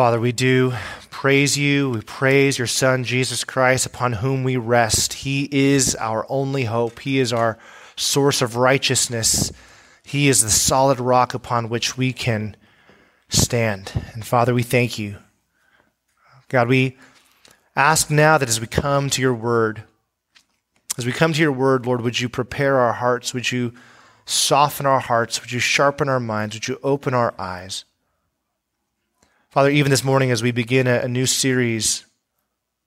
Father, we do praise you. We praise your Son, Jesus Christ, upon whom we rest. He is our only hope. He is our source of righteousness. He is the solid rock upon which we can stand. And Father, we thank you. God, we ask now that as we come to your word, as we come to your word, Lord, would you prepare our hearts? Would you soften our hearts? Would you sharpen our minds? Would you open our eyes? Father, even this morning as we begin a, a new series,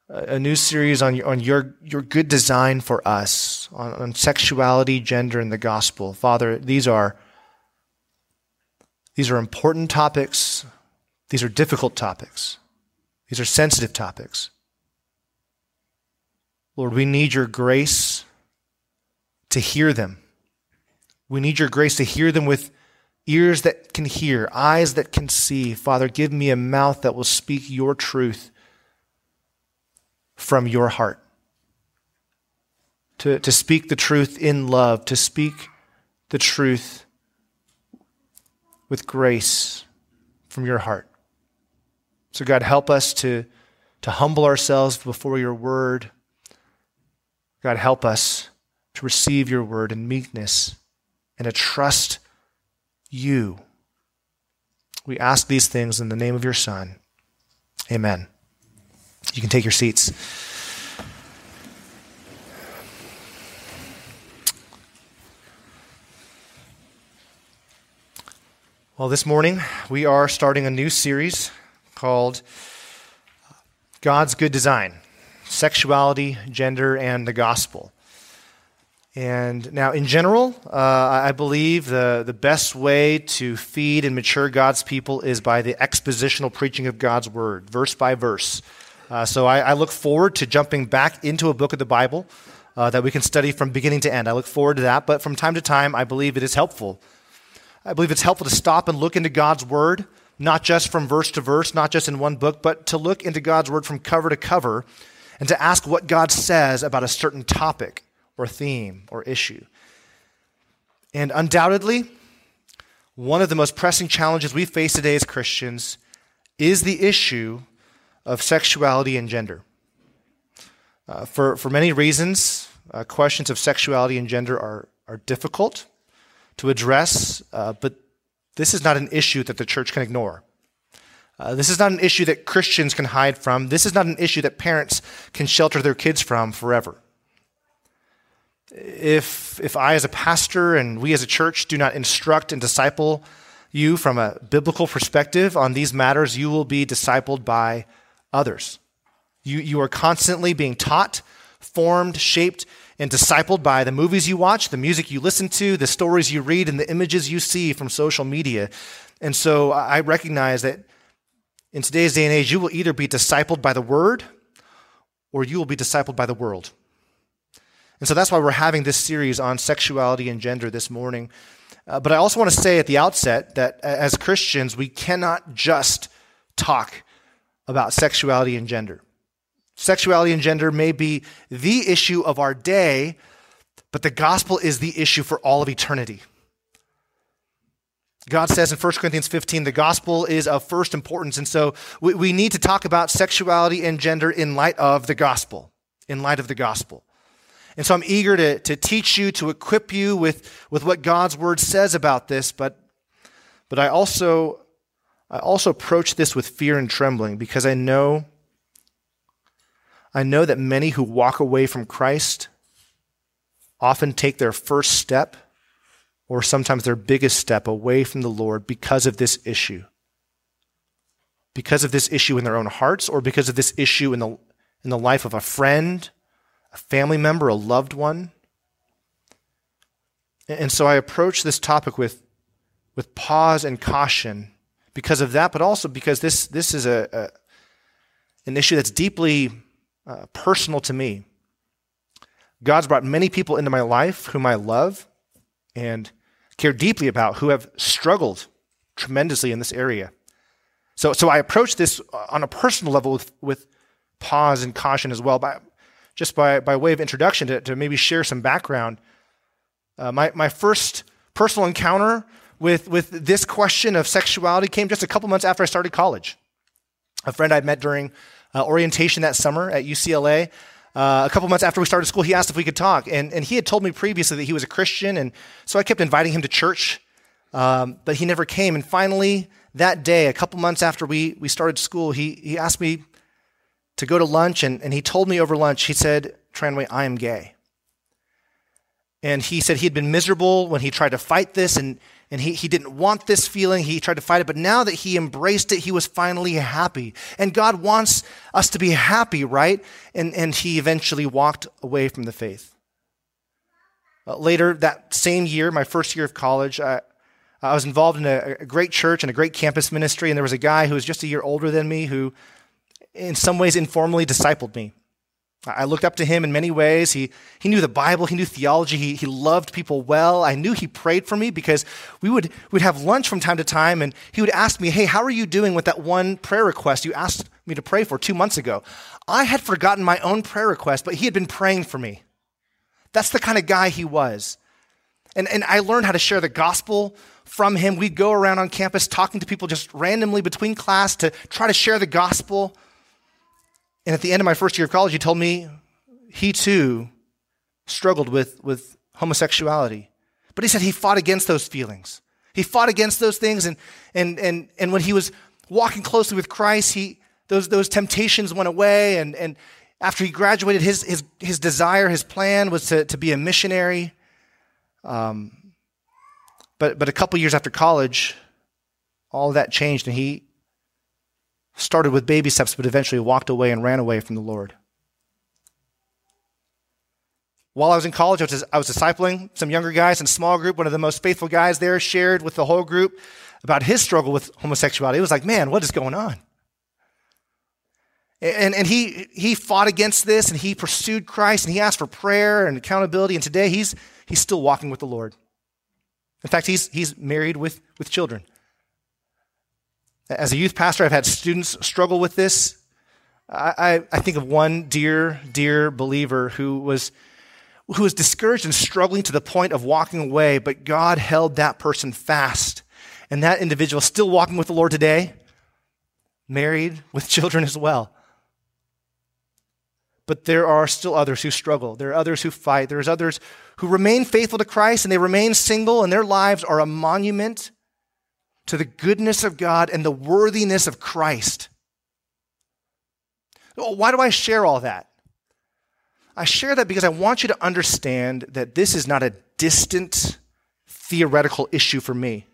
a, a new series on, on your, your good design for us, on, on sexuality, gender, and the gospel. Father, these are, these are important topics. These are difficult topics. These are sensitive topics. Lord, we need your grace to hear them. We need your grace to hear them with ears that can hear, eyes that can see. Father, give me a mouth that will speak your truth from your heart. To, to speak the truth in love, to speak the truth with grace from your heart. So, God, help us to, to humble ourselves before your word. God, help us to receive your word in meekness and to trust you. We ask these things in the name of your Son. Amen. You can take your seats. Well, this morning we are starting a new series called God's Good Design Sexuality, Gender, and the Gospel. And now, in general, uh, I believe the, the best way to feed and mature God's people is by the expositional preaching of God's word, verse by verse. Uh, so I, I, look forward to jumping back into a book of the Bible uh, that we can study from beginning to end. I look forward to that, but from time to time, I believe it is helpful. I believe it's helpful to stop and look into God's word, not just from verse to verse, not just in one book, but to look into God's word from cover to cover and to ask what God says about a certain topic or theme or issue. And undoubtedly, one of the most pressing challenges we face today as Christians is the issue of sexuality and gender. Uh, for, for many reasons, uh, questions of sexuality and gender are, are difficult to address, uh, but this is not an issue that the church can ignore. Uh, this is not an issue that Christians can hide from. This is not an issue that parents can shelter their kids from forever if, if I, as a pastor, and we as a church do not instruct and disciple you from a biblical perspective on these matters, you will be discipled by others. You, you are constantly being taught, formed, shaped, and discipled by the movies you watch, the music you listen to, the stories you read, and the images you see from social media. And so I recognize that in today's day and age, you will either be discipled by the word or you will be discipled by the world. And so that's why we're having this series on sexuality and gender this morning. Uh, but I also want to say at the outset that as Christians, we cannot just talk about sexuality and gender. Sexuality and gender may be the issue of our day, but the gospel is the issue for all of eternity. God says in 1 Corinthians 15, the gospel is of first importance. And so we, we need to talk about sexuality and gender in light of the gospel, in light of the gospel. And so I'm eager to, to teach you, to equip you with, with what God's word says about this, but, but I also I also approach this with fear and trembling because I know I know that many who walk away from Christ often take their first step or sometimes their biggest step away from the Lord because of this issue. Because of this issue in their own hearts or because of this issue in the, in the life of a friend a family member, a loved one. And so I approach this topic with, with pause and caution because of that, but also because this, this is a, a an issue that's deeply uh, personal to me. God's brought many people into my life whom I love and care deeply about who have struggled tremendously in this area. So, so I approach this on a personal level with, with pause and caution as well. But just by, by way of introduction to, to maybe share some background. Uh, my, my first personal encounter with, with this question of sexuality came just a couple months after I started college. a friend I met during uh, orientation that summer at UCLA. Uh, a couple months after we started school, he asked if we could talk. And, and he had told me previously that he was a Christian. And so I kept inviting him to church, um, but he never came. And finally, that day, a couple months after we, we started school, he, he asked me to go to lunch. And, and he told me over lunch, he said, Tranway, I am gay. And he said he had been miserable when he tried to fight this and, and he, he didn't want this feeling. He tried to fight it, but now that he embraced it, he was finally happy. And God wants us to be happy, right? And, and he eventually walked away from the faith. Uh, later that same year, my first year of college, I, I was involved in a, a great church and a great campus ministry, and there was a guy who was just a year older than me who, in some ways, informally discipled me. I looked up to him in many ways. He, he knew the Bible, he knew theology, he, he loved people well. I knew he prayed for me because we would we'd have lunch from time to time, and he would ask me, Hey, how are you doing with that one prayer request you asked me to pray for two months ago? I had forgotten my own prayer request, but he had been praying for me. That's the kind of guy he was. And, and I learned how to share the gospel from him. We'd go around on campus talking to people just randomly between class to try to share the gospel. And at the end of my first year of college, he told me he too struggled with, with homosexuality. But he said he fought against those feelings. He fought against those things. And, and, and, and when he was walking closely with Christ, he, those, those temptations went away. And, and after he graduated, his, his, his desire, his plan was to, to be a missionary. Um, but, but a couple years after college, all that changed, and he, started with baby steps, but eventually walked away and ran away from the Lord. While I was in college, I was, I was discipling some younger guys in a small group. One of the most faithful guys there shared with the whole group about his struggle with homosexuality. It was like, man, what is going on? And, and he, he fought against this and he pursued Christ and he asked for prayer and accountability. And today he's, he's still walking with the Lord. In fact, he's, he's married with, with children. As a youth pastor, I've had students struggle with this. I, I, think of one dear, dear believer who was, who was discouraged and struggling to the point of walking away, but God held that person fast. And that individual is still walking with the Lord today, married with children as well. But there are still others who struggle. There are others who fight. There's others who remain faithful to Christ and they remain single, and their lives are a monument to the goodness of God and the worthiness of Christ. Oh, why do I share all that? I share that because I want you to understand that this is not a distant theoretical issue for me.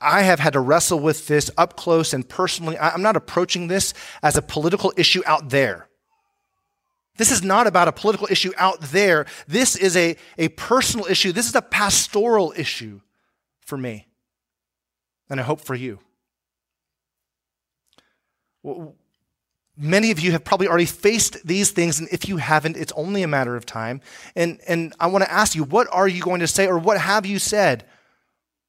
I have had to wrestle with this up close and personally. I'm not approaching this as a political issue out there. This is not about a political issue out there. This is a, a personal issue. This is a pastoral issue for me and I hope for you. Many of you have probably already faced these things, and if you haven't, it's only a matter of time. And, and I want to ask you, what are you going to say, or what have you said?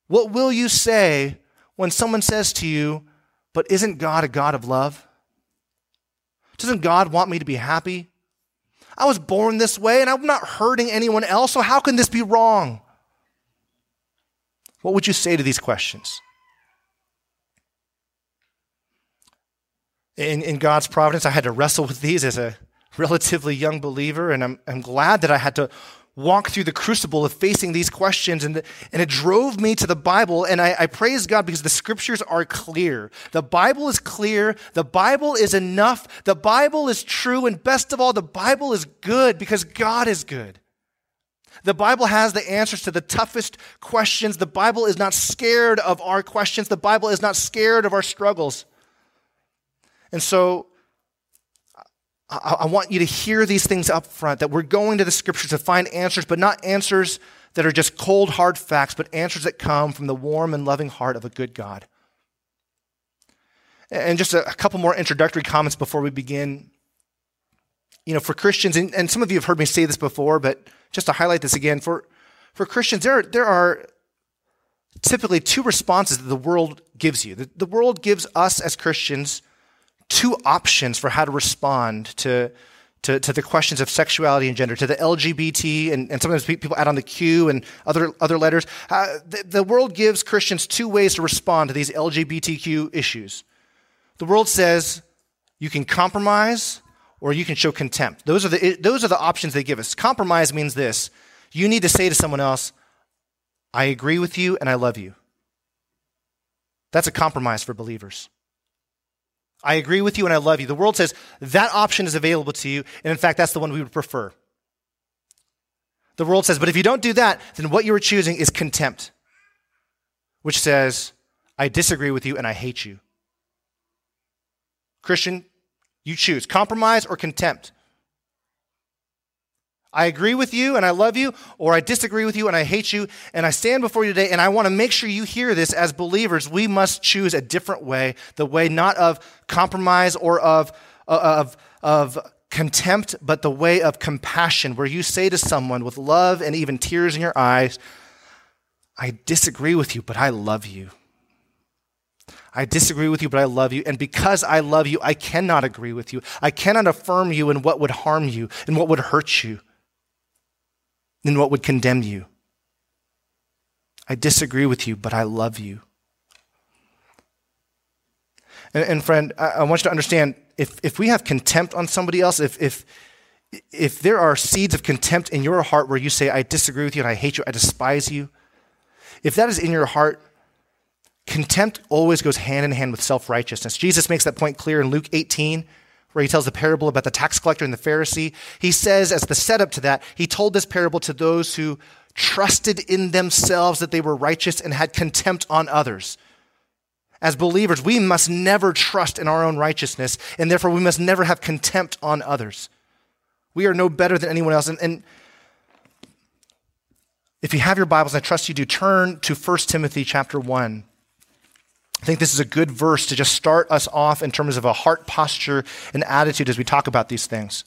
What will you say when someone says to you, But isn't God a God of love? Doesn't God want me to be happy? I was born this way, and I'm not hurting anyone else, so how can this be wrong? What would you say to these questions? In, in God's providence, I had to wrestle with these as a relatively young believer, and I'm, I'm glad that I had to walk through the crucible of facing these questions. And, and it drove me to the Bible. And I, I, praise God because the scriptures are clear. The Bible is clear. The Bible is enough. The Bible is true. And best of all, the Bible is good because God is good. The Bible has the answers to the toughest questions. The Bible is not scared of our questions. The Bible is not scared of our struggles. And so I, I want you to hear these things up front that we're going to the scriptures to find answers, but not answers that are just cold, hard facts, but answers that come from the warm and loving heart of a good God. And just a, couple more introductory comments before we begin. You know, for Christians, and, and some of you have heard me say this before, but just to highlight this again, for, for Christians, there, there are typically two responses that the world gives you. The, the world gives us as Christians two options for how to respond to, to, to, the questions of sexuality and gender, to the LGBT, and, and sometimes people add on the Q and other, other letters. Uh, the, the world gives Christians two ways to respond to these LGBTQ issues. The world says you can compromise or you can show contempt. Those are the, those are the options they give us. Compromise means this you need to say to someone else, I agree with you and I love you. That's a compromise for believers. I agree with you and I love you. The world says that option is available to you, and in fact, that's the one we would prefer. The world says, but if you don't do that, then what you are choosing is contempt, which says, I disagree with you and I hate you. Christian, you choose compromise or contempt. I agree with you and I love you, or I disagree with you and I hate you, and I stand before you today, and I want to make sure you hear this as believers. We must choose a different way, the way not of compromise or of, uh, of, of contempt, but the way of compassion, where you say to someone with love and even tears in your eyes, I disagree with you, but I love you. I disagree with you, but I love you. And because I love you, I cannot agree with you. I cannot affirm you in what would harm you and what would hurt you and what would condemn you. I disagree with you, but I love you. And, and friend, I, I, want you to understand if, if we have contempt on somebody else, if, if, if there are seeds of contempt in your heart where you say, I disagree with you and I hate you, I despise you, if that is in your heart, contempt always goes hand in hand with self righteousness. Jesus makes that point clear in Luke 18, where he tells the parable about the tax collector and the Pharisee. He says, as the setup to that, he told this parable to those who trusted in themselves that they were righteous and had contempt on others. As believers, we must never trust in our own righteousness, and therefore we must never have contempt on others. We are no better than anyone else. And, and if you have your Bibles, I trust you do, turn to 1 Timothy chapter 1. I think this is a good verse to just start us off in terms of a heart posture and attitude as we talk about these things.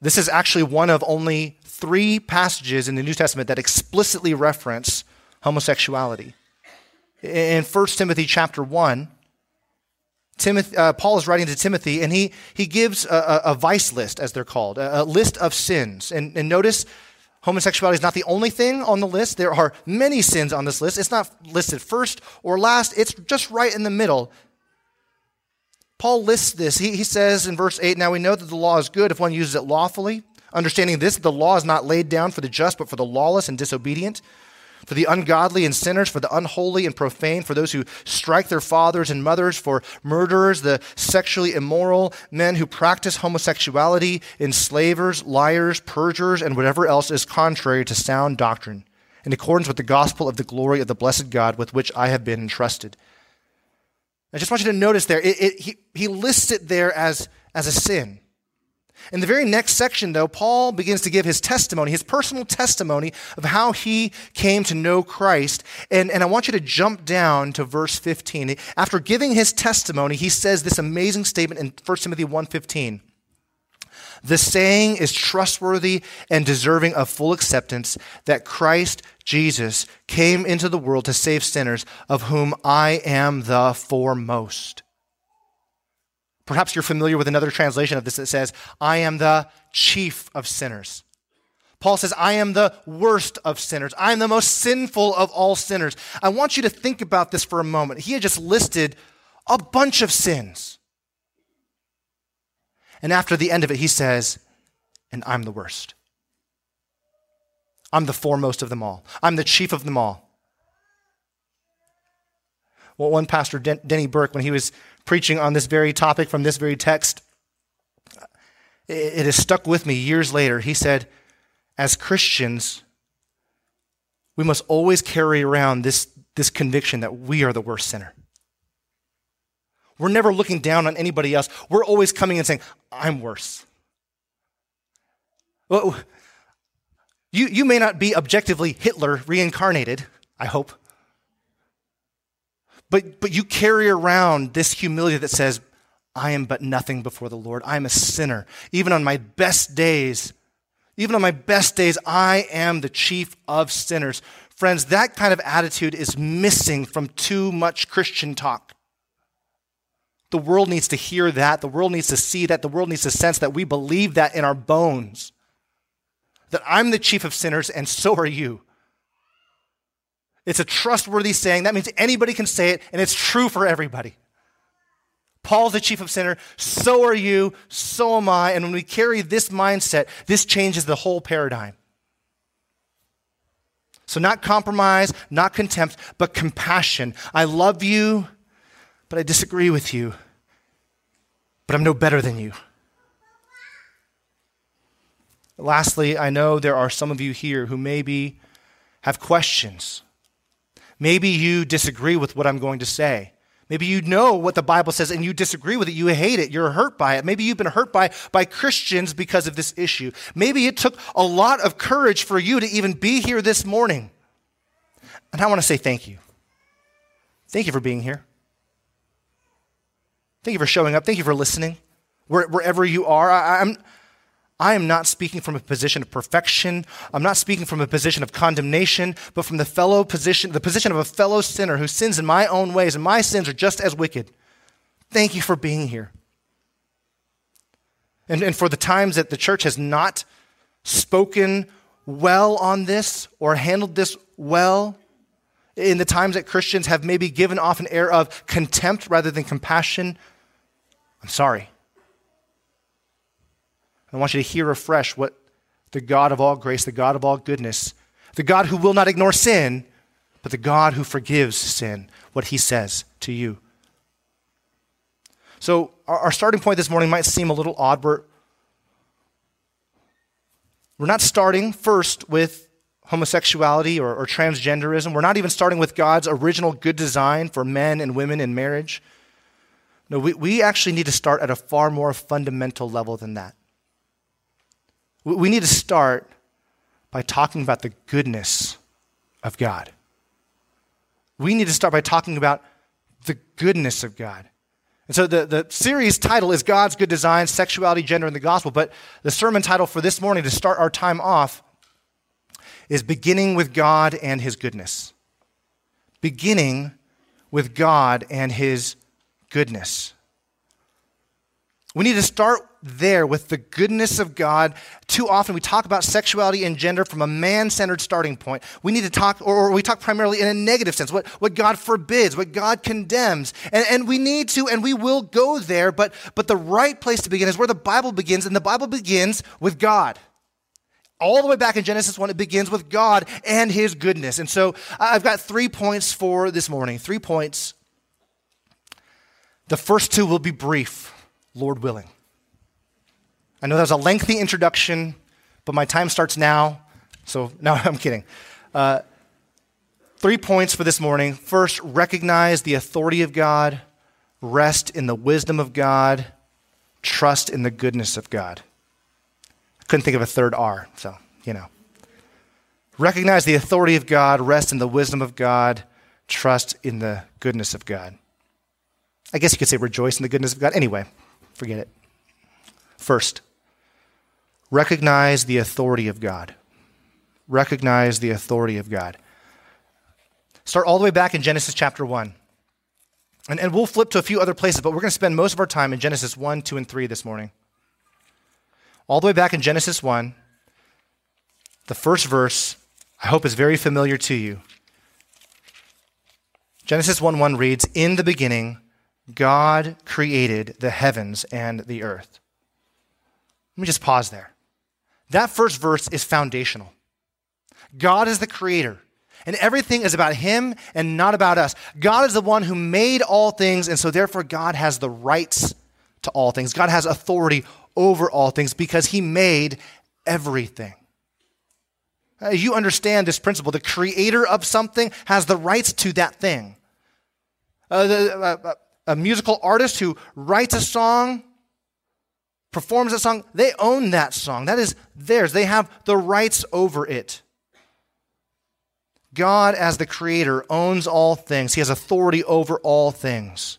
This is actually one of only three passages in the New Testament that explicitly reference homosexuality. In 1 Timothy chapter 1, Timothy, uh, Paul is writing to Timothy, and he, he gives a, a, a vice list, as they're called, a, a list of sins. And, and notice homosexuality is not the only thing on the list. There are many sins on this list. It's not listed first or last, it's just right in the middle. Paul lists this. He, he says in verse 8 Now we know that the law is good if one uses it lawfully. Understanding this, the law is not laid down for the just, but for the lawless and disobedient for the ungodly and sinners, for the unholy and profane, for those who strike their fathers and mothers, for murderers, the sexually immoral, men who practice homosexuality, enslavers, liars, perjurers, and whatever else is contrary to sound doctrine, in accordance with the gospel of the glory of the blessed God with which I have been entrusted. I just want you to notice there, it, it, he, he lists it there as, as a sin. In the very next section, though, Paul begins to give his testimony, his personal testimony of how he came to know Christ. And, and I want you to jump down to verse 15. After giving his testimony, he says this amazing statement in 1 Timothy 1.15. The saying is trustworthy and deserving of full acceptance that Christ Jesus came into the world to save sinners, of whom I am the foremost. Perhaps you're familiar with another translation of this that says, I am the chief of sinners. Paul says, I am the worst of sinners. I am the most sinful of all sinners. I want you to think about this for a moment. He had just listed a bunch of sins. And after the end of it, he says, And I'm the worst. I'm the foremost of them all. I'm the chief of them all. Well, one pastor, Denny Burk, when he was preaching on this very topic from this very text, it has stuck with me years later. He said, as Christians, we must always carry around this, this conviction that we are the worst sinner. We're never looking down on anybody else. We're always coming and saying, I'm worse. Well, you, you may not be objectively Hitler reincarnated, I hope. But, but you carry around this humility that says, I am but nothing before the Lord. I am a sinner. Even on my best days, even on my best days, I am the chief of sinners. Friends, that kind of attitude is missing from too much Christian talk. The world needs to hear that. The world needs to see that. The world needs to sense that we believe that in our bones. That I'm the chief of sinners and so are you. It's a trustworthy saying. That means anybody can say it, and it's true for everybody. Paul's the chief of sinner, so are you, so am I. And when we carry this mindset, this changes the whole paradigm. So, not compromise, not contempt, but compassion. I love you, but I disagree with you, but I'm no better than you. Lastly, I know there are some of you here who maybe have questions. Maybe you disagree with what I'm going to say. Maybe you know what the Bible says and you disagree with it. You hate it. You're hurt by it. Maybe you've been hurt by, by Christians because of this issue. Maybe it took a lot of courage for you to even be here this morning. And I want to say thank you. Thank you for being here. Thank you for showing up. Thank you for listening. Wherever you are, I, I'm, I am not speaking from a position of perfection. I'm not speaking from a position of condemnation, but from the fellow position, the position of a fellow sinner who sins in my own ways, and my sins are just as wicked. Thank you for being here. And, and for the times that the church has not spoken well on this or handled this well, in the times that Christians have maybe given off an air of contempt rather than compassion, I'm sorry. I want you to hear afresh what the God of all grace, the God of all goodness, the God who will not ignore sin, but the God who forgives sin, what he says to you. So, our, starting point this morning might seem a little odd. We're, we're not starting first with homosexuality or, or transgenderism. We're not even starting with God's original good design for men and women in marriage. No, we, we actually need to start at a far more fundamental level than that. We need to start by talking about the goodness of God. We need to start by talking about the goodness of God. And so the, the series title is God's Good Design, Sexuality, Gender, and the Gospel. But the sermon title for this morning to start our time off is Beginning with God and His Goodness. Beginning with God and His goodness. We need to start there with the goodness of God. Too often we talk about sexuality and gender from a man centered starting point. We need to talk, or, we talk primarily in a negative sense, what, what God forbids, what God condemns. And, and we need to, and we will go there, but, but the right place to begin is where the Bible begins, and the Bible begins with God. All the way back in Genesis 1, it begins with God and His goodness. And so I've got three points for this morning. Three points. The first two will be brief, Lord willing. I know that was a lengthy introduction, but my time starts now. So, no, I'm kidding. Uh, three points for this morning. First, recognize the authority of God, rest in the wisdom of God, trust in the goodness of God. I couldn't think of a third R, so, you know. Recognize the authority of God, rest in the wisdom of God, trust in the goodness of God. I guess you could say rejoice in the goodness of God. Anyway, forget it. First, recognize the authority of God. Recognize the authority of God. Start all the way back in Genesis chapter 1. And, and we'll flip to a few other places, but we're going to spend most of our time in Genesis 1, 2, and 3 this morning. All the way back in Genesis 1, the first verse, I hope, is very familiar to you. Genesis 1 1 reads, In the beginning, God created the heavens and the earth. Let me just pause there. That first verse is foundational. God is the creator, and everything is about him and not about us. God is the one who made all things, and so therefore God has the rights to all things. God has authority over all things because he made everything. Uh, you understand this principle. The creator of something has the rights to that thing. Uh, the, uh, uh a musical artist who writes a song performs a song, they own that song. That is theirs. They have the rights over it. God, as the creator, owns all things, He has authority over all things.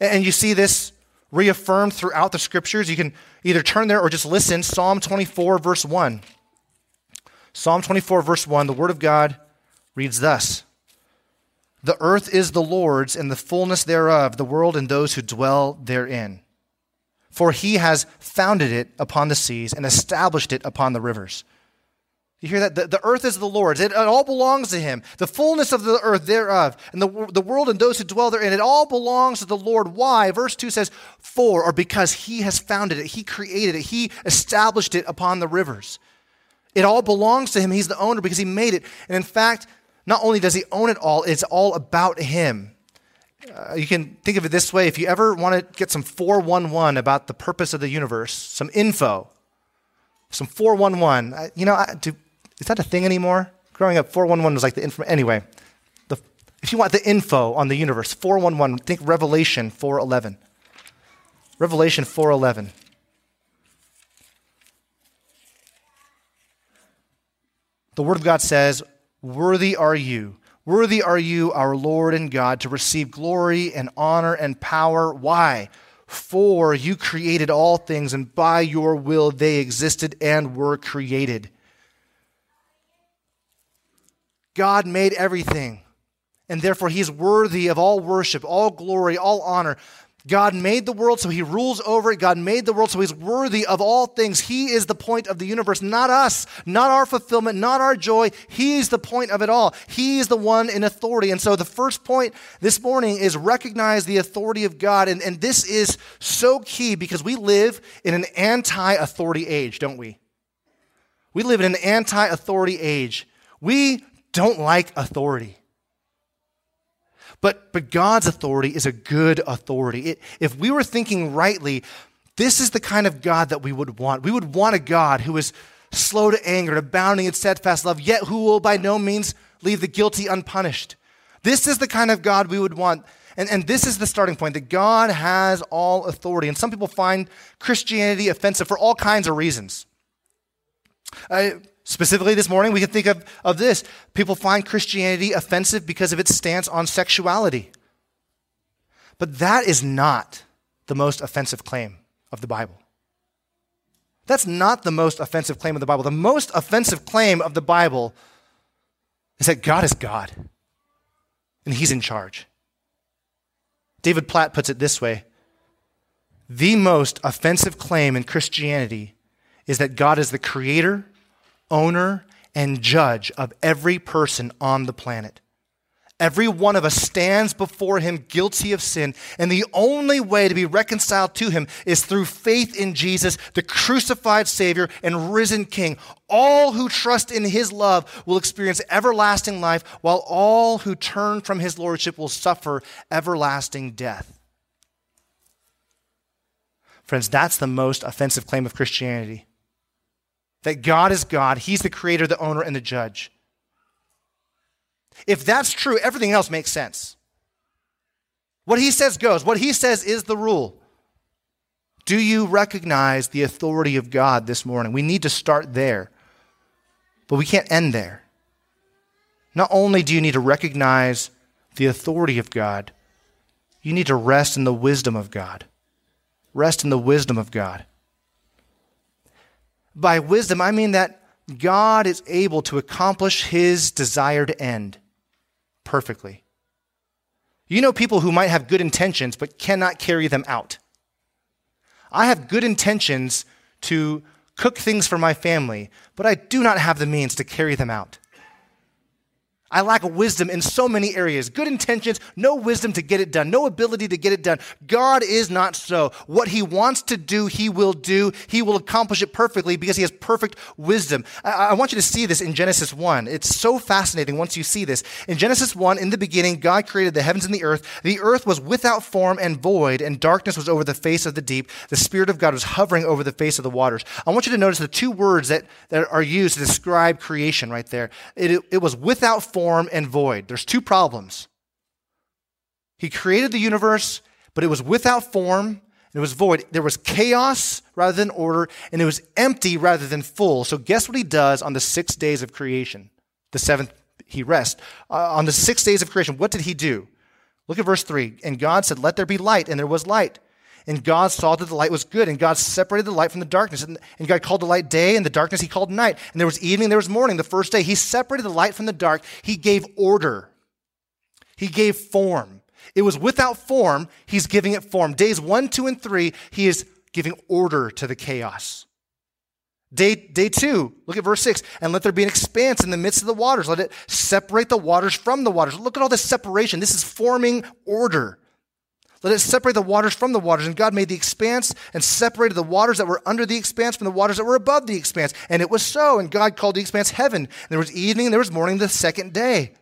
And you see this reaffirmed throughout the scriptures. You can either turn there or just listen. Psalm 24, verse 1. Psalm 24, verse 1, the Word of God reads thus The earth is the Lord's and the fullness thereof, the world and those who dwell therein for he has founded it upon the seas and established it upon the rivers. You hear that? The, the earth is the Lord's. It, it, all belongs to him. The fullness of the earth thereof, and the, the world and those who dwell therein, it all belongs to the Lord. Why? Verse 2 says, For, or because he has founded it, he created it, he established it upon the rivers. It all belongs to him. He's the owner because he made it. And in fact, not only does he own it all, it's all about him. Uh, you can think of it this way if you ever want to get some 411 about the purpose of the universe, some info, some 411. You know, I, do, is that a thing anymore? Growing up, 411 was like the info. Anyway, the, if you want the info on the universe, 411, think Revelation 411. Revelation 411. The Word of God says, Worthy are you. Worthy are you, our Lord and God, to receive glory and honor and power. Why? For you created all things, and by your will they existed and were created. God made everything, and therefore He is worthy of all worship, all glory, all honor. God made the world, so He rules over it. God made the world, so He's worthy of all things. He is the point of the universe, not us, not our fulfillment, not our joy. He is the point of it all. He is the one in authority. And so the first point this morning is recognize the authority of God. And, and this is so key because we live in an anti authority age, don't we? We live in an anti authority age. We don't like authority. But, but God's authority is a good authority. It, if we were thinking rightly, this is the kind of God that we would want. We would want a God who is slow to anger, abounding in steadfast love, yet who will by no means leave the guilty unpunished. This is the kind of God we would want. And, and this is the starting point that God has all authority. And some people find Christianity offensive for all kinds of reasons. Uh, Specifically, this morning, we can think of, of this. People find Christianity offensive because of its stance on sexuality. But that is not the most offensive claim of the Bible. That's not the most offensive claim of the Bible. The most offensive claim of the Bible is that God is God and He's in charge. David Platt puts it this way The most offensive claim in Christianity is that God is the creator owner, and judge of every person on the planet. Every one of us stands before him guilty of sin, and the only way to be reconciled to him is through faith in Jesus, the crucified Savior and risen King. All who trust in his love will experience everlasting life, while all who turn from his lordship will suffer everlasting death. Friends, that's the most offensive claim of Christianity that God is God, He's the creator, the owner, and the judge. If that's true, everything else makes sense. What He says goes, what He says is the rule. Do you recognize the authority of God this morning? We need to start there, but we can't end there. Not only do you need to recognize the authority of God, you need to rest in the wisdom of God. Rest in the wisdom of God. By wisdom, I mean that God is able to accomplish his desired end perfectly. You know people who might have good intentions but cannot carry them out. I have good intentions to cook things for my family, but I do not have the means to carry them out. I lack wisdom in so many areas. Good intentions, no wisdom to get it done, no ability to get it done. God is not so. What He wants to do, He will do. He will accomplish it perfectly because He has perfect wisdom. I, I want you to see this in Genesis 1. It's so fascinating once you see this. In Genesis 1, in the beginning, God created the heavens and the earth. The earth was without form and void, and darkness was over the face of the deep. The Spirit of God was hovering over the face of the waters. I want you to notice the two words that, that are used to describe creation right there. It, it, it was without form form and void. There's two problems. He created the universe, but it was without form it was void. There was chaos rather than order, and it was empty rather than full. So, guess what he does on the six days of creation? The seventh, he rests. Uh, on the six days of creation, what did he do? Look at verse 3. And God said, Let there be light, and there was light. And God saw that the light was good, and God separated the light from the darkness. And, and God called the light day, and the darkness he called night. And there was evening, there was morning. The first day, he separated the light from the dark. He gave order, he gave form. It was without form, he's giving it form. Days one, two, and three, he is giving order to the chaos. Day, day two, look at verse six, and let there be an expanse in the midst of the waters. Let it separate the waters from the waters. Look at all this separation. This is forming order. Let it separate the waters from the waters. And God made the expanse and separated the waters that were under the expanse from the waters that were above the expanse. And it was so. And God called the expanse heaven. And there was evening and there was morning the second day.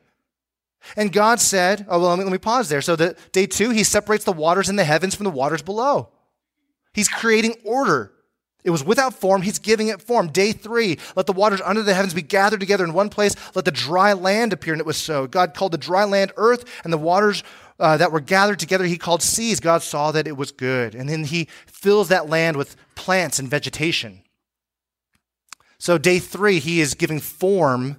And God said, oh, well, let me, let me pause there. So the day two, he separates the waters in the heavens from the waters below. He's creating order. It was without form. He's giving it form. Day three, let the waters under the heavens be gathered together in one place. Let the dry land appear. And it was so. God called the dry land earth, and the waters uh, that were gathered together he called seas. God saw that it was good. And then he fills that land with plants and vegetation. So, day three, he is giving form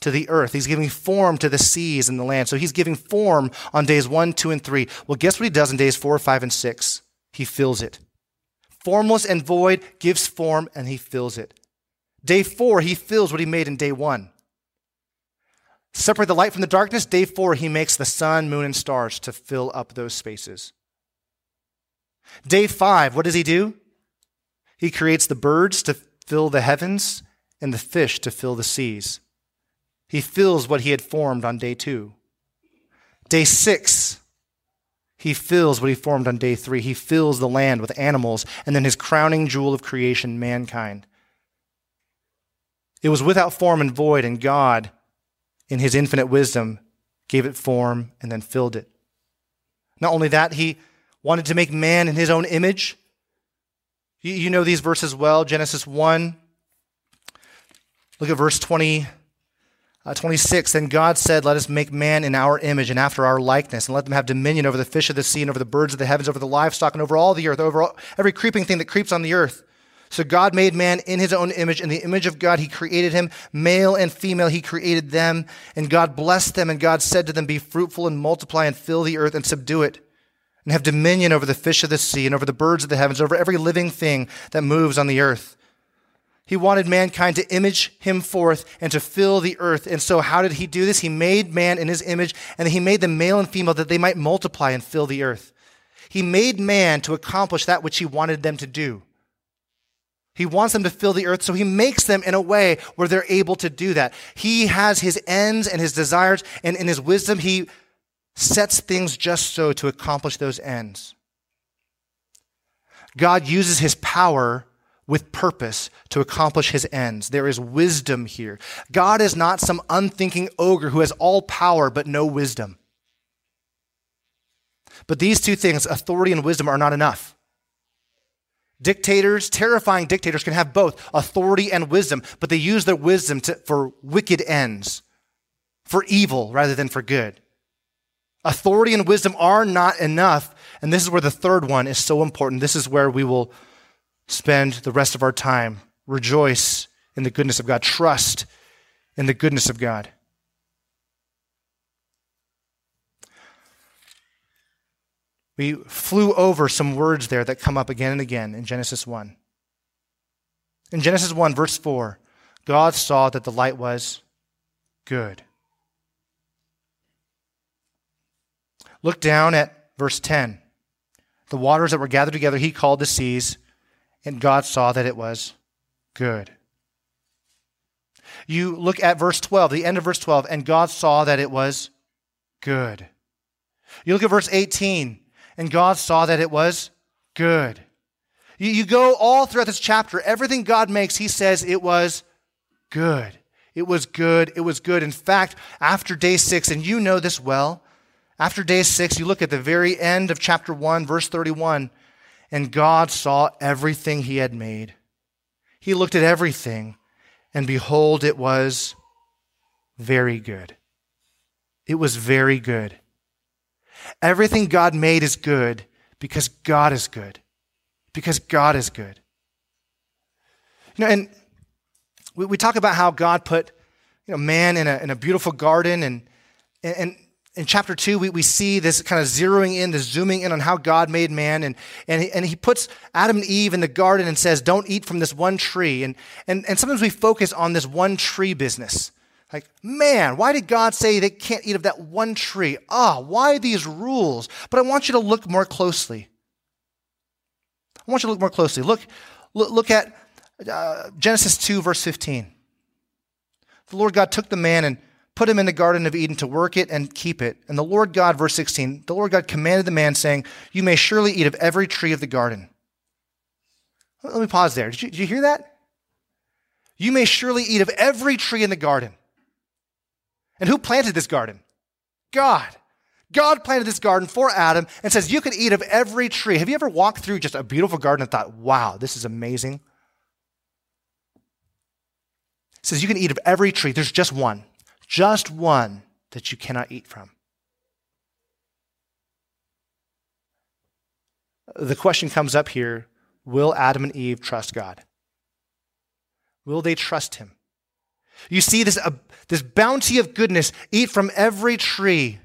to the earth. He's giving form to the seas and the land. So, he's giving form on days one, two, and three. Well, guess what he does in days four, five, and six? He fills it formless and void, gives form, and he fills it. Day four, he fills what he made in day one. Separate the light from the darkness. Day four, he makes the sun, moon, and stars to fill up those spaces. Day five, what does he do? He creates the birds to fill the heavens and the fish to fill the seas. He fills what he had formed on day two. Day six, he fills what he formed on day three. He fills the land with animals, and then his crowning jewel of creation, mankind. It was without form and void, and God, in his infinite wisdom, gave it form and then filled it. Not only that, he wanted to make man in his own image. You, know these verses well Genesis 1. Look at verse 20. Uh, 26, then God said, Let us make man in our image and after our likeness, and let them have dominion over the fish of the sea and over the birds of the heavens, over the livestock and over all the earth, over all, every creeping thing that creeps on the earth. So God made man in his own image. In the image of God, he created him. Male and female, he created them. And God blessed them, and God said to them, Be fruitful and multiply and fill the earth and subdue it, and have dominion over the fish of the sea and over the birds of the heavens, over every living thing that moves on the earth. He wanted mankind to image him forth and to fill the earth. And so, how did he do this? He made man in his image, and he made them male and female that they might multiply and fill the earth. He made man to accomplish that which he wanted them to do. He wants them to fill the earth, so he makes them in a way where they're able to do that. He has his ends and his desires, and in his wisdom, he sets things just so to accomplish those ends. God uses his power with purpose to accomplish his ends. There is wisdom here. God is not some unthinking ogre who has all power but no wisdom. But these two things, authority and wisdom, are not enough. Dictators, terrifying dictators, can have both authority and wisdom, but they use their wisdom to, for wicked ends, for evil rather than for good. Authority and wisdom are not enough, and this is where the third one is so important. This is where we will spend the rest of our time. Rejoice in the goodness of God. Trust in the goodness of God. We flew over some words there that come up again and again in Genesis 1. In Genesis 1, verse 4, God saw that the light was good. Look down at verse 10. The waters that were gathered together, he called the seas and God saw that it was good. You look at verse 12, the end of verse 12, and God saw that it was good. You look at verse 18, and God saw that it was good. You, you go all throughout this chapter, everything God makes, He says it was good. It was good. It was good. In fact, after day six, and you know this well, after day six, you look at the very end of chapter 1, verse 31, and God saw everything he had made. He looked at everything, and behold, it was very good. It was very good. Everything God made is good because God is good. Because God is good. You know, and we, we talk about how God put you know, man in a, in a beautiful garden, and, and, in chapter two, we, we see this kind of zeroing in, this zooming in on how God made man. And, and, he, and he puts Adam and Eve in the garden and says, Don't eat from this one tree. And, and, and sometimes we focus on this one tree business. Like, man, why did God say they can't eat of that one tree? Ah, why these rules? But I want you to look more closely. I want you to look more closely. Look, look, look at Uh, Genesis 2, verse 15. The Lord God took the man and put him in the Garden of Eden to work it and keep it. And the Lord God, verse 16, the Lord God commanded the man, saying, You may surely eat of every tree of the garden. Let me pause there. Did you, did you hear that? You may surely eat of every tree in the garden. And who planted this garden? God. God planted this garden for Adam and says, You can eat of every tree. Have you ever walked through just a beautiful garden and thought, Wow, this is amazing? Says, You can eat of every tree. There's just one, just one that you cannot eat from. The question comes up here Will Adam and Eve trust God? Will they trust him? You see this, uh, this bounty of goodness, eat from every tree.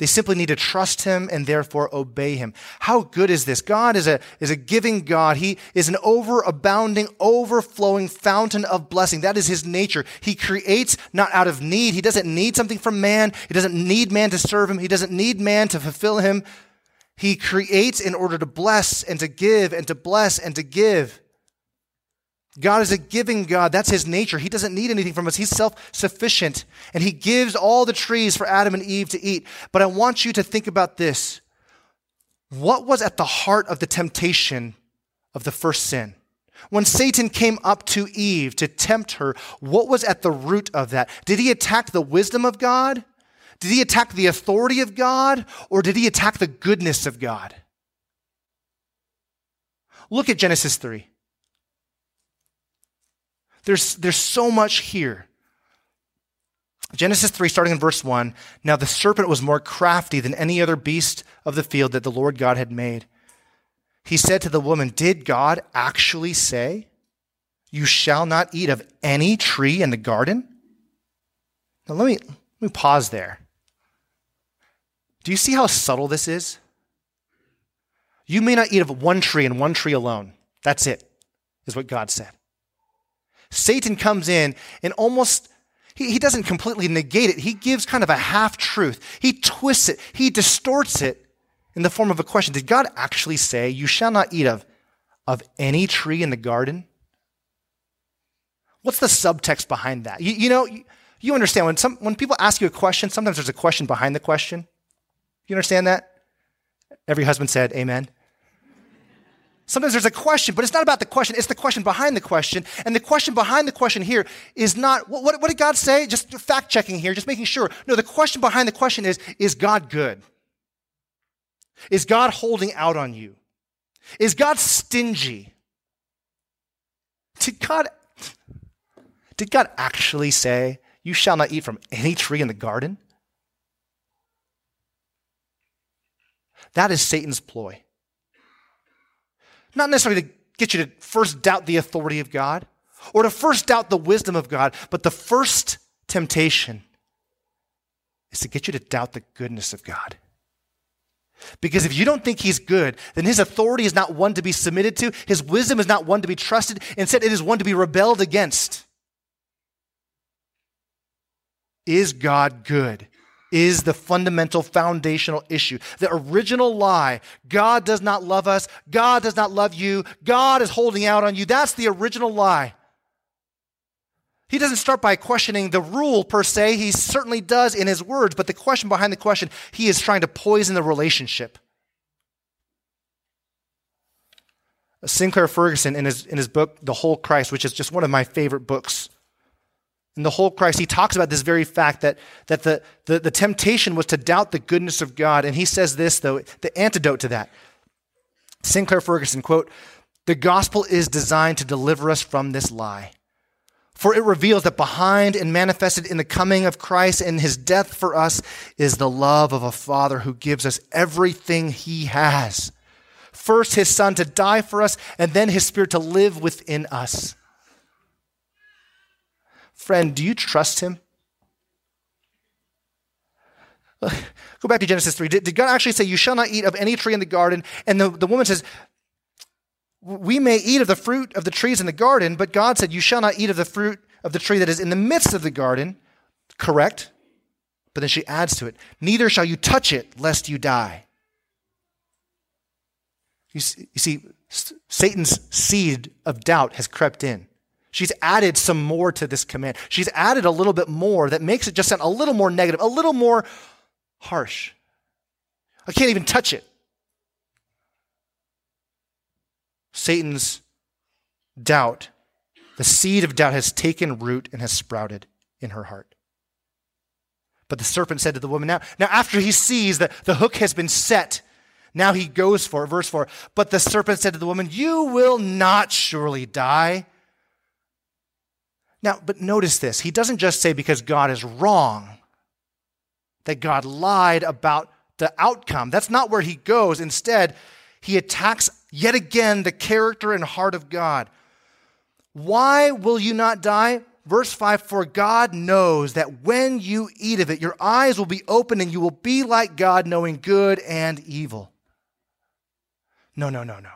They simply need to trust him and therefore obey him. How good is this? God is a, is a giving God. He is an overabounding, overflowing fountain of blessing. That is his nature. He creates not out of need. He doesn't need something from man. He doesn't need man to serve him. He doesn't need man to fulfill him. He creates in order to bless and to give and to bless and to give. God is a giving God. That's his nature. He doesn't need anything from us. He's self sufficient. And he gives all the trees for Adam and Eve to eat. But I want you to think about this. What was at the heart of the temptation of the first sin? When Satan came up to Eve to tempt her, what was at the root of that? Did he attack the wisdom of God? Did he attack the authority of God? Or did he attack the goodness of God? Look at Genesis 3. There's, there's so much here. Genesis 3, starting in verse 1 Now the serpent was more crafty than any other beast of the field that the Lord God had made. He said to the woman, Did God actually say, You shall not eat of any tree in the garden? Now let me, let me pause there. Do you see how subtle this is? You may not eat of one tree and one tree alone. That's it, is what God said. Satan comes in and almost, he, he doesn't completely negate it. He gives kind of a half truth. He twists it, he distorts it in the form of a question. Did God actually say, You shall not eat of, of any tree in the garden? What's the subtext behind that? You, you know, you, you understand when, some, when people ask you a question, sometimes there's a question behind the question. You understand that? Every husband said, Amen. Sometimes there's a question, but it's not about the question, it's the question behind the question. And the question behind the question here is not, what, what, what did God say? Just fact checking here, just making sure. No, the question behind the question is, is God good? Is God holding out on you? Is God stingy? Did God, did God actually say, You shall not eat from any tree in the garden? That is Satan's ploy. Not necessarily to get you to first doubt the authority of God or to first doubt the wisdom of God, but the first temptation is to get you to doubt the goodness of God. Because if you don't think he's good, then his authority is not one to be submitted to, his wisdom is not one to be trusted, instead, it is one to be rebelled against. Is God good? Is the fundamental foundational issue. The original lie God does not love us, God does not love you, God is holding out on you. That's the original lie. He doesn't start by questioning the rule per se. He certainly does in his words, but the question behind the question, he is trying to poison the relationship. Sinclair Ferguson, in his, in his book, The Whole Christ, which is just one of my favorite books, in the whole Christ, he talks about this very fact that, that the, the, the temptation was to doubt the goodness of God. And he says this, though, the antidote to that. Sinclair Ferguson, quote, the gospel is designed to deliver us from this lie. For it reveals that behind and manifested in the coming of Christ and his death for us is the love of a Father who gives us everything he has. First, his Son to die for us, and then his Spirit to live within us. Friend, do you trust him? Go back to Genesis 3. Did, did, God actually say, You shall not eat of any tree in the garden? And the, the woman says, We may eat of the fruit of the trees in the garden, but God said, You shall not eat of the fruit of the tree that is in the midst of the garden. Correct? But then she adds to it, Neither shall you touch it, lest you die. You see, you see Satan's seed of doubt has crept in. She's added some more to this command. She's added a little bit more that makes it just sound a little more negative, a little more harsh. I can't even touch it. Satan's doubt, the seed of doubt has taken root and has sprouted in her heart. But the serpent said to the woman, now, now after he sees that the hook has been set, now he goes for it. Verse 4. But the serpent said to the woman, You will not surely die. Now, but notice this. He doesn't just say because God is wrong, that God lied about the outcome. That's not where he goes. Instead, he attacks yet again the character and heart of God. Why will you not die? Verse 5 For God knows that when you eat of it, your eyes will be opened and you will be like God, knowing good and evil. No, no, no, no.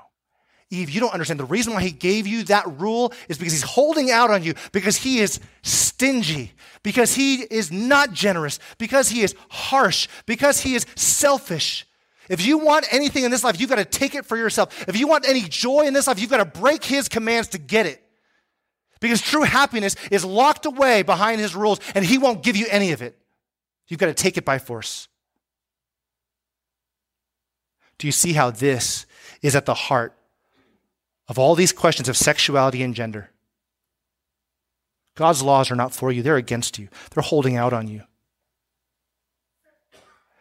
Eve, you don't understand. The reason why he gave you that rule is because he's holding out on you, because he is stingy, because he is not generous, because he is harsh, because he is selfish. If you want anything in this life, you've got to take it for yourself. If you want any joy in this life, you've got to break his commands to get it. Because true happiness is locked away behind his rules, and he won't give you any of it. You've got to take it by force. Do you see how this is at the heart of all these questions of sexuality and gender. God's laws are not for you, they're against you, they're holding out on you.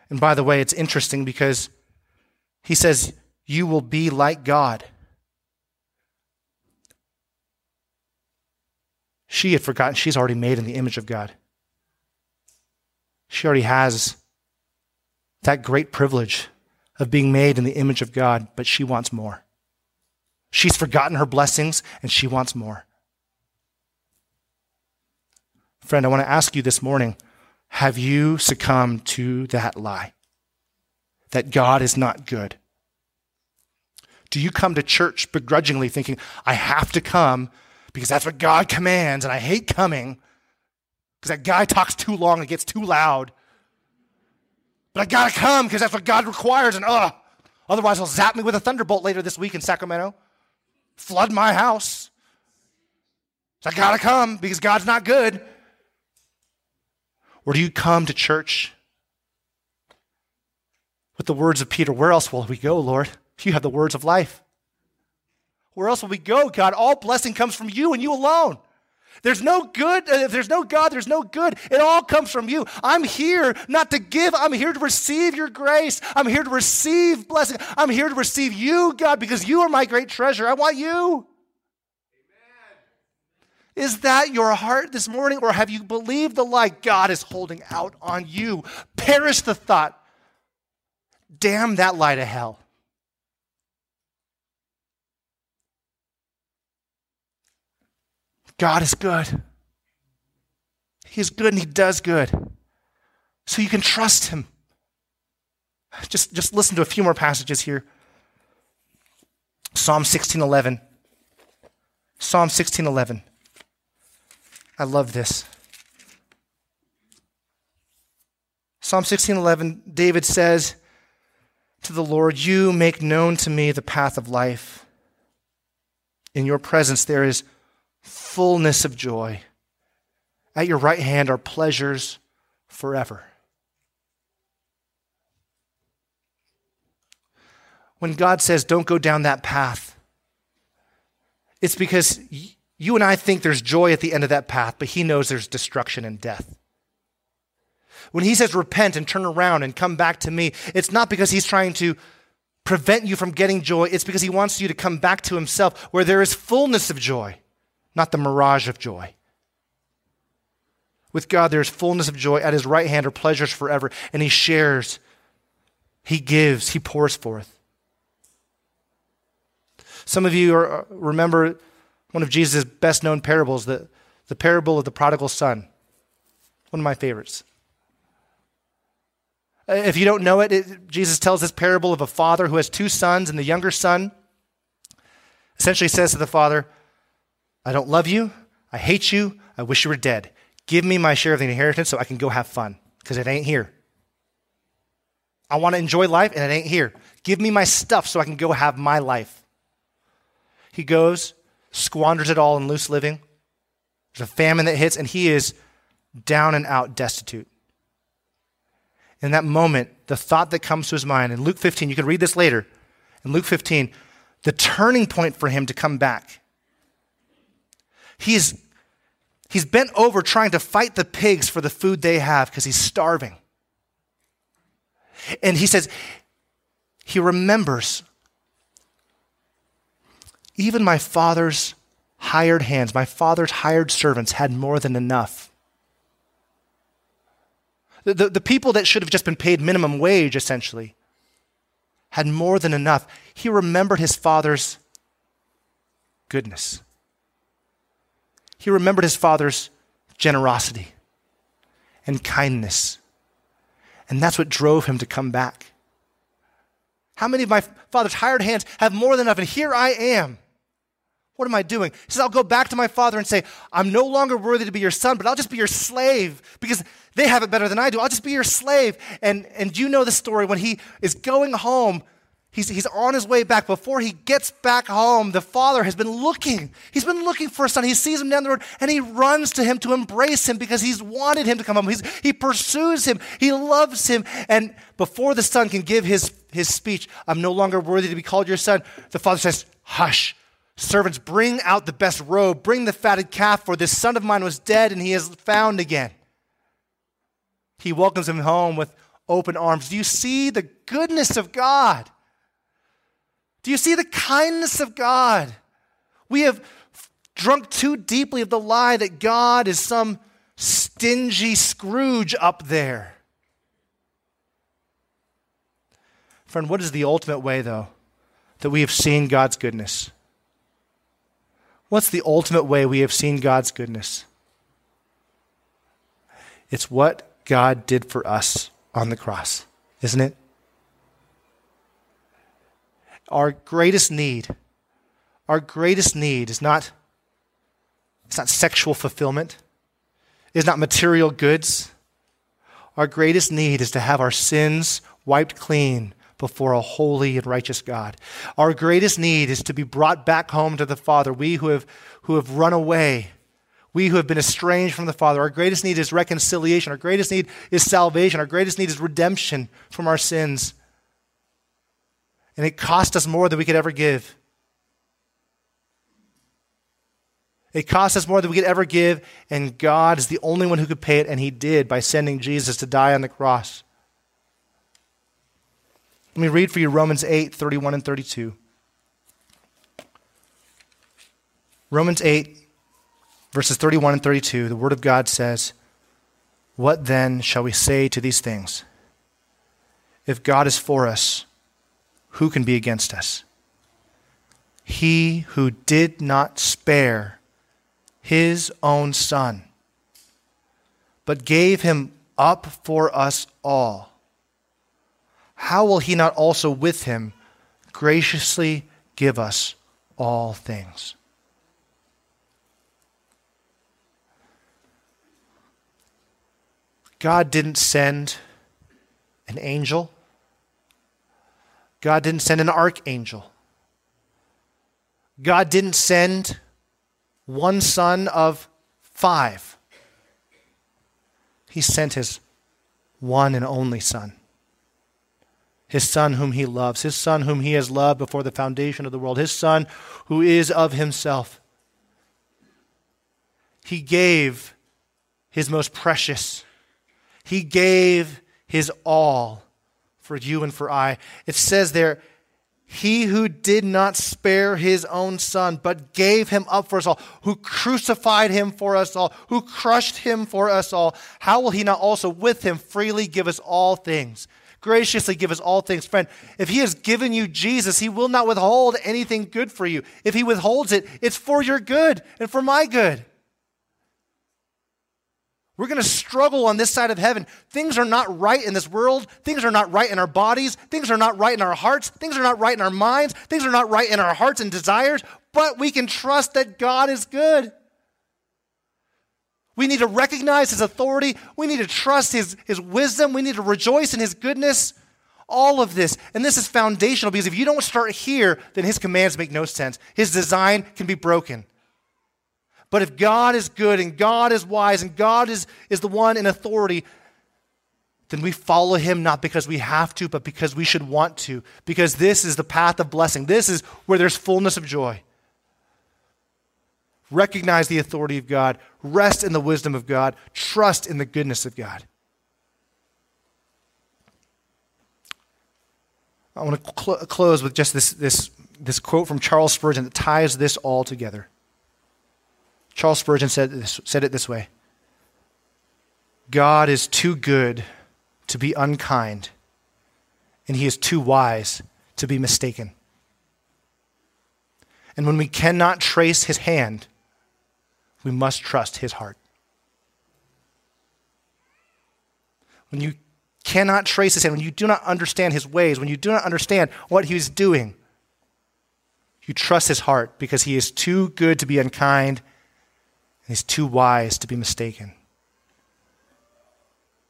And by the way, it's interesting because he says, You will be like God. She had forgotten she's already made in the image of God. She already has that great privilege of being made in the image of God, but she wants more. She's forgotten her blessings and she wants more. Friend, I want to ask you this morning have you succumbed to that lie? That God is not good? Do you come to church begrudgingly thinking, I have to come because that's what God commands and I hate coming because that guy talks too long and gets too loud? But I got to come because that's what God requires and ugh. Otherwise, he'll zap me with a thunderbolt later this week in Sacramento flood my house. So I got to come because God's not good. Or do you come to church with the words of Peter? Where else will we go, Lord? You have the words of life. Where else will we go, God? All blessing comes from you and you alone. There's no good. Uh, if there's no God, there's no good. It all comes from you. I'm here not to give. I'm here to receive your grace. I'm here to receive blessing. I'm here to receive you, God, because you are my great treasure. I want you. Amen. Is that your heart this morning, or have you believed the lie God is holding out on you? Perish the thought. Damn that lie to hell. God is good. He is good and He does good. So you can trust Him. Just, just listen to a few more passages here. Psalm 16:11. Psalm 16:11. I love this. Psalm 16:11 David says to the Lord, "You make known to me the path of life. In your presence there is fullness of joy. At your right hand are pleasures forever. When God says, don't go down that path, it's because you and I think there's joy at the end of that path, but He knows there's destruction and death. When He says, repent and turn around and come back to me, it's not because He's trying to prevent you from getting joy, it's because He wants you to come back to Himself where there is fullness of joy not the mirage of joy. With God, there's fullness of joy. At his right hand are pleasures forever, and he shares, he gives, he pours forth. Some of you are, remember one of Jesus' best known parables, the, the parable of the prodigal son. One of my favorites. Uh, if you don't know it, it, Jesus tells this parable of a father who has two sons, and the younger son essentially says to the father, I don't love you. I hate you. I wish you were dead. Give me my share of the inheritance so I can go have fun because it ain't here. I want to enjoy life and it ain't here. Give me my stuff so I can go have my life. He goes, squanders it all in loose living. There's a famine that hits, and he is down and out destitute. In that moment, the thought that comes to his mind, in Luke 15, you can read this later. In Luke 15, the turning point for him to come back. He's, he's bent over trying to fight the pigs for the food they have because he's starving. And he says, he remembers even my father's hired hands, my father's hired servants had more than enough. The, the, the, people that should have just been paid minimum wage, essentially, had more than enough. He remembered his father's goodness. He remembered his father's generosity and kindness. And that's what drove him to come back. How many of my father's hired hands have more than enough? And here I am. What am I doing? He says, I'll go back to my father and say, I'm no longer worthy to be your son, but I'll just be your slave because they have it better than I do. I'll just be your slave. And, and you know the story when he is going home, he's, he's on his way back. Before he gets back home, the father has been looking. He's been looking for a son. He sees him down the road and he runs to him to embrace him because he's wanted him to come home. He's, he pursues him, he loves him. And before the son can give his, his speech, I'm no longer worthy to be called your son, the father says, Hush Servants, bring out the best robe, bring the fatted calf, for this son of mine was dead and he is found again. He welcomes him home with open arms. Do you see the goodness of God? Do you see the kindness of God? We have drunk too deeply of the lie that God is some stingy Scrooge up there. Friend, what is the ultimate way, though, that we have seen God's goodness? What's the ultimate way we have seen God's goodness? It's what God did for us on the cross, isn't it? Our greatest need, our greatest need is not, it's not sexual fulfillment, it's not material goods. Our greatest need is to have our sins wiped clean before a holy and righteous God. Our greatest need is to be brought back home to the Father. We who have, who have run away, we who have been estranged from the Father. Our greatest need is reconciliation. Our greatest need is salvation. Our greatest need is redemption from our sins. And it cost us more than we could ever give. It cost us more than we could ever give, and God is the only one who could pay it, and He did by sending Jesus to die on the cross. Let me read for you Romans 8 31 and 32. Romans 8, verses 31 and 32, the Word of God says, What then shall we say to these things? If God is for us, who can be against us? He who did not spare his own Son, but gave him up for us all how will he not also with him graciously give us all things? God didn't send an angel. God didn't send an archangel. God didn't send one son of five. He sent his one and only son his Son whom he loves, his Son whom he has loved before the foundation of the world, his Son who is of himself. He gave his most precious, he gave his all for you and for I. It says there, he who did not spare his own son, but gave him up for us all, who crucified him for us all, who crushed him for us all, how will he not also with him freely give us all things? graciously give us all things. Friend, if He has given you Jesus, He will not withhold anything good for you. If He withholds it, it's for your good and for my good. We're going to struggle on this side of heaven. Things are not right in this world. Things are not right in our bodies. Things are not right in our hearts. Things are not right in our minds. Things are not right in our hearts and desires. But we can trust that God is good. We need to recognize his authority. We need to trust his, his wisdom. We need to rejoice in his goodness. All of this. And this is foundational because if you don't start here, then his commands make no sense. His design can be broken. But if God is good and God is wise and God is, is the one in authority, then we follow him not because we have to, but because we should want to. Because this is the path of blessing. This is where there's fullness of joy. Recognize the authority of God, rest in the wisdom of God, trust in the goodness of God. I want to cl- close with just this, this, this quote from Charles Spurgeon that ties this all together. Charles Spurgeon said, this, said it this way God is too good to be unkind, and he is too wise to be mistaken. And when we cannot trace his hand, we must trust his heart. When you cannot trace his hand, when you do not understand his ways, when you do not understand what he is doing, you trust his heart because he is too good to be unkind he's too wise to be mistaken.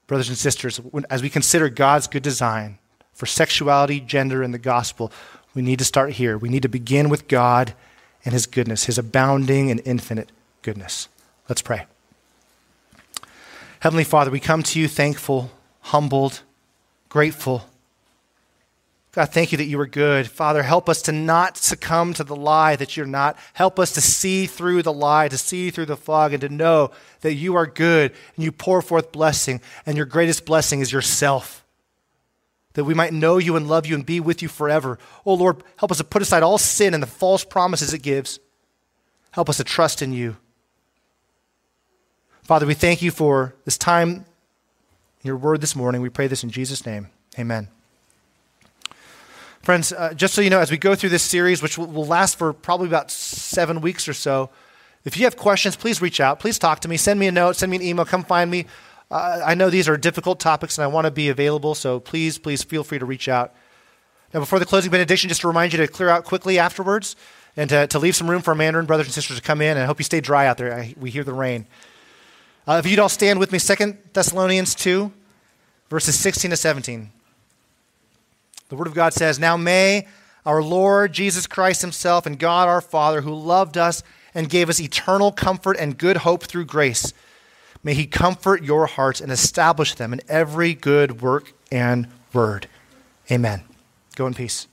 Brothers and sisters, as we consider God's good design for sexuality, gender, and the gospel, we need to start here. We need to begin with God and his goodness, his abounding and infinite goodness. Let's pray. Heavenly Father, we come to you thankful, humbled, grateful God, thank you that you are good. Father, help us to not succumb to the lie that you're not. Help us to see through the lie, to see through the fog, and to know that you are good and you pour forth blessing, and your greatest blessing is yourself. That we might know you and love you and be with you forever. Oh Lord, help us to put aside all sin and the false promises it gives. Help us to trust in you. Father, we thank you for this time your word this morning. We pray this in Jesus' name. Amen. Friends, uh, just so you know, as we go through this series, which will, will last for probably about seven weeks or so, if you have questions, please reach out. Please talk to me. Send me a note. Send me an email. Come find me. Uh, I know these are difficult topics and I want to be available, so please, please feel free to reach out. Now, before the closing benediction, just to remind you to clear out quickly afterwards and to, to leave some room for our Mandarin brothers and sisters to come in. And I hope you stay dry out there. I, we hear the rain. Uh, if you'd all stand with me, Second Thessalonians 2, verses 16 to 17. The Word of God says, Now may our Lord Jesus Christ Himself and God our Father, who loved us and gave us eternal comfort and good hope through grace, may He comfort your hearts and establish them in every good work and word. Amen. Go in peace.